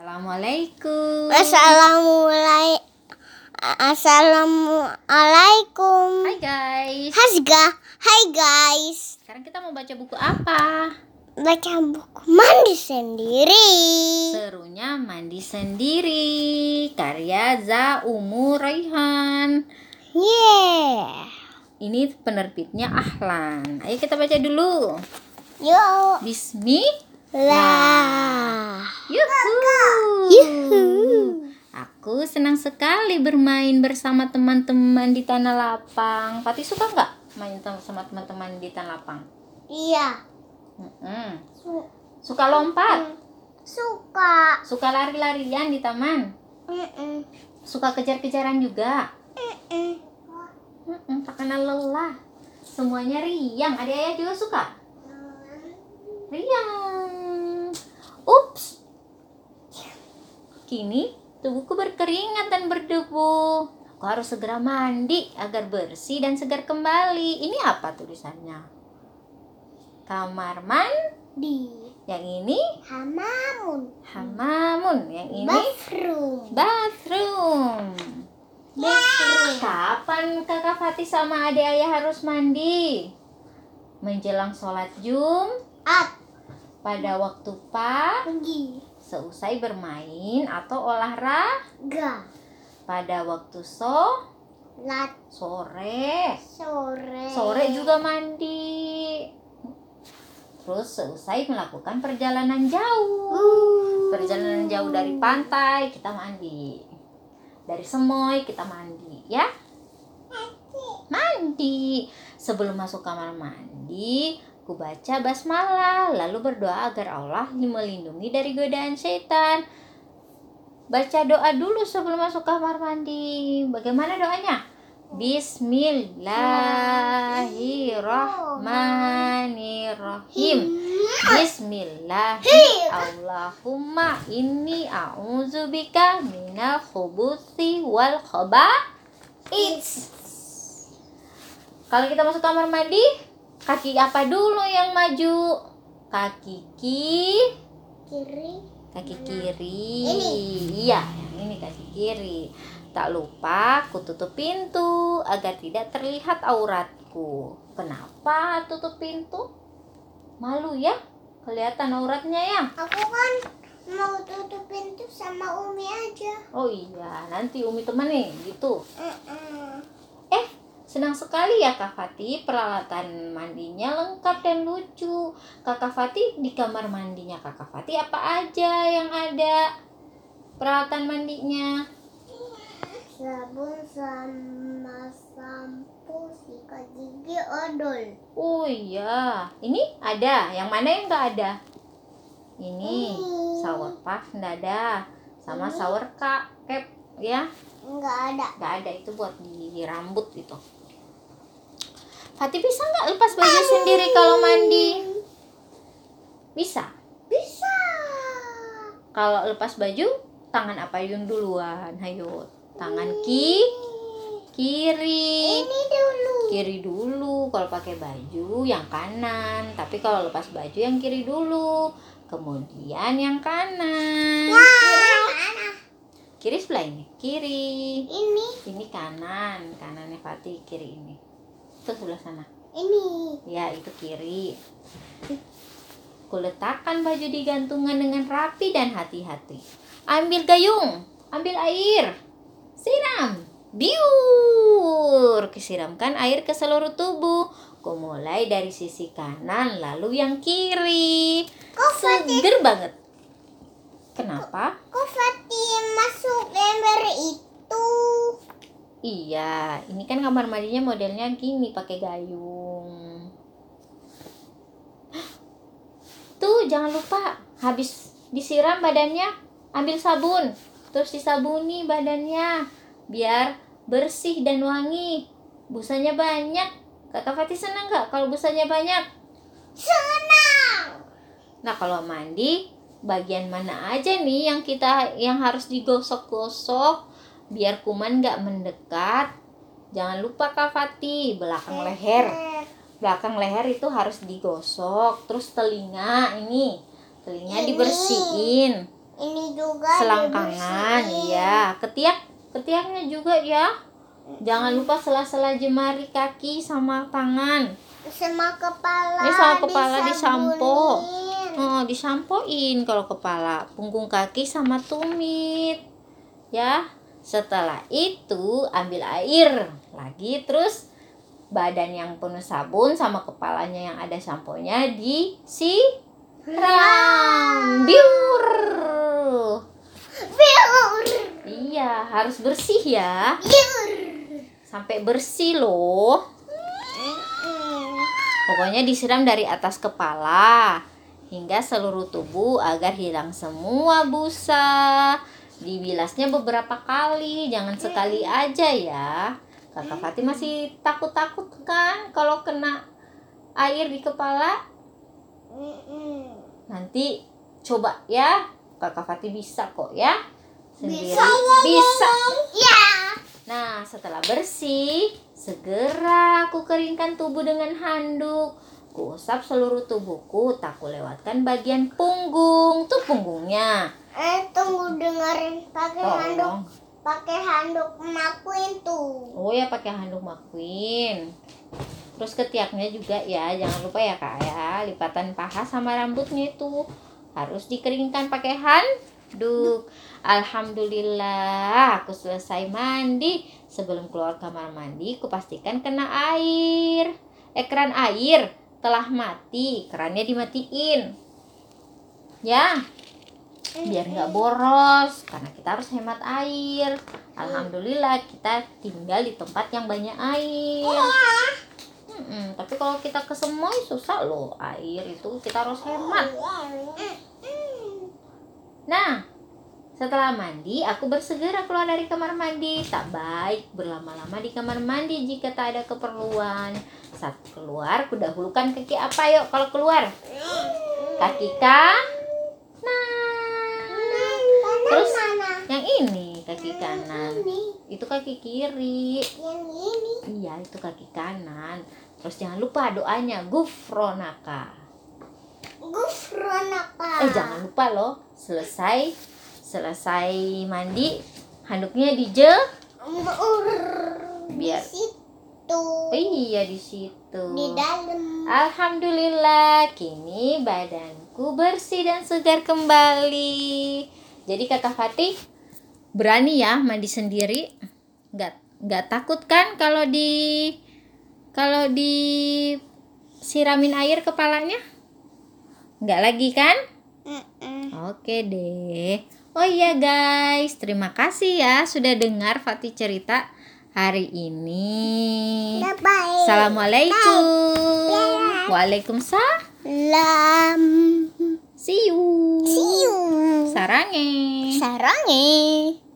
Assalamualaikum. Assalamualaikum. Assalamualaikum. Hai guys. Hasga. Hai guys. Sekarang kita mau baca buku apa? Baca buku mandi sendiri. Serunya mandi sendiri. Karya Za Umu Raihan. Yeah. Ini penerbitnya Ahlan. Ayo kita baca dulu. Yuk. Bismillah. Lah. Yuhu. Yuhu. Aku senang sekali bermain bersama teman-teman di tanah lapang. Pati suka nggak main sama teman-teman di tanah lapang? Iya. Mm-mm. Su- Suka lompat? Suka. Suka lari-larian di taman? Mm-mm. Suka kejar-kejaran juga? Mm-mm. Mm-mm, tak kenal lelah. Semuanya riang. Adik ayah juga suka? Riang. Ups. Kini tubuhku berkeringat dan berdebu. Aku harus segera mandi agar bersih dan segar kembali. Ini apa tulisannya? Kamar mandi. Di Yang ini hamamun. hamamun. Yang ini Bathroom. bathroom. Bathroom. Kapan kakak Fatih sama adik ayah harus mandi? Menjelang sholat Jumat pada waktu pagi, seusai bermain atau olahraga, Ga. pada waktu so Lat. sore, Sore. sore juga mandi. Terus seusai melakukan perjalanan jauh, Uh. perjalanan jauh dari pantai kita mandi, dari semoy kita mandi, ya. mandi. Sebelum masuk kamar mandi, ku baca basmalah, lalu berdoa agar Allah melindungi dari godaan setan. Baca doa dulu sebelum masuk kamar mandi. Bagaimana doanya? Bismillahirrahmanirrahim. Bismillahi Allahumma inni a'udzubika minal khubuthi wal khaba'its. Kalau kita masuk kamar mandi, kaki apa dulu yang maju? Kaki ki, Kiri. kaki kiri. Ini. Iya, yang ini kaki kiri. Tak lupa ku tutup pintu agar tidak terlihat auratku. Kenapa tutup pintu? Malu ya? Kelihatan auratnya ya? Aku kan mau tutup pintu sama Umi aja. Oh iya, nanti Umi temenin gitu. Mm-mm. Eh, senang sekali ya Kak Fatih. Peralatan mandinya lengkap dan lucu. Kakak Fatih di kamar mandinya Kakak Fatih apa aja yang ada? Peralatan mandinya. Sabun sama sampo, sikat gigi, odol. Oh iya, ini ada. Yang mana yang nggak ada? Ini Ini. shower puff nggak ada, sama Ini. shower cap, cap ya. Enggak ada. nggak ada itu buat di rambut gitu. Fatih bisa nggak lepas baju sendiri kalau mandi? Bisa. Bisa. Kalau lepas baju, tangan apa yang duluan? Hayo, tangan ki, kiri. Ini dulu. Kiri dulu kalau pakai baju yang kanan, tapi kalau lepas baju yang kiri dulu. Kemudian yang kanan. Kiri mana? Kiri sebelah ini. Kiri. Ini. Ini kanan, kanannya Fatih kiri ini. Itu sebelah sana. Ini. Ya, itu kiri. Kuletakkan baju di gantungan dengan rapi dan hati-hati. Ambil gayung, ambil air. Siram. Biur. Kesiramkan air ke seluruh tubuh. Ku mulai dari sisi kanan lalu yang kiri. Seger banget. Kenapa? kok Fatih masuk ember itu? Iya, ini kan kamar mandinya modelnya gini pakai gayung. Tuh, jangan lupa habis disiram badannya, ambil sabun, terus disabuni badannya biar bersih dan wangi. Busanya banyak. Kakak Fatih senang nggak kalau busanya banyak? Senang. Nah, kalau mandi bagian mana aja nih yang kita yang harus digosok-gosok biar kuman nggak mendekat? Jangan lupa Kak Fatih, belakang leher. Belakang leher itu harus digosok, terus telinga ini. Telinga Ini. dibersihin. Ini juga selangkangan dibersihin. ya ketiak ketiaknya juga ya jangan lupa sela-sela jemari kaki sama tangan Sama kepala. Eh, sama kepala disampo. oh disampoin kalau kepala punggung kaki sama tumit ya setelah itu ambil air lagi terus badan yang penuh sabun sama kepalanya yang ada samponya disiram. Biur. Biur. iya harus bersih ya. Biur. sampai bersih loh. Pokoknya disiram dari atas kepala hingga seluruh tubuh agar hilang semua busa dibilasnya beberapa kali jangan sekali aja ya. Kakak Fatih masih takut-takut kan kalau kena air di kepala? Nanti coba ya kakak Fatih bisa kok ya. Sendiri. Bisa ya, bisa. Ya. Nah, setelah bersih, segera aku keringkan tubuh dengan handuk. Kuusap seluruh tubuhku, tak kulewatkan bagian punggung. Tuh punggungnya. Eh tunggu dengerin pakai handuk pakai handuk makuin tuh. Oh ya pakai handuk makuin. Terus ketiaknya juga ya, jangan lupa ya kak ya, lipatan paha sama rambutnya itu harus dikeringkan pakai handuk. Alhamdulillah, aku selesai mandi. Sebelum keluar kamar mandi, kupastikan kena air. Eh, keran air telah mati, kerannya dimatiin. Ya, biar nggak boros karena kita harus hemat air. Alhamdulillah kita tinggal di tempat yang banyak air. Mm-mm, tapi kalau kita ke semua susah loh. Air itu kita harus hemat. Nah setelah mandi aku bersegera keluar dari kamar mandi tak baik berlama-lama di kamar mandi jika tak ada keperluan saat keluar kudahulukan kaki apa yuk kalau keluar kaki kanan Terus? mana? yang ini kaki kanan itu kaki kiri yang ini. iya itu kaki kanan terus jangan lupa doanya gufronaka Gufronaka. eh jangan lupa loh selesai selesai mandi handuknya dije Biar- Di situ. iya di situ Di dalam. Alhamdulillah kini badanku bersih dan segar kembali jadi kakak Fatih berani ya mandi sendiri nggak nggak takut kan kalau di kalau di siramin air kepalanya nggak lagi kan Mm-mm. Oke deh. Oh iya guys, terima kasih ya sudah dengar Fatih cerita hari ini. Bye-bye. Assalamualaikum. Waalaikumsalam. Lam. See you. See you. Sarange. Sarangi.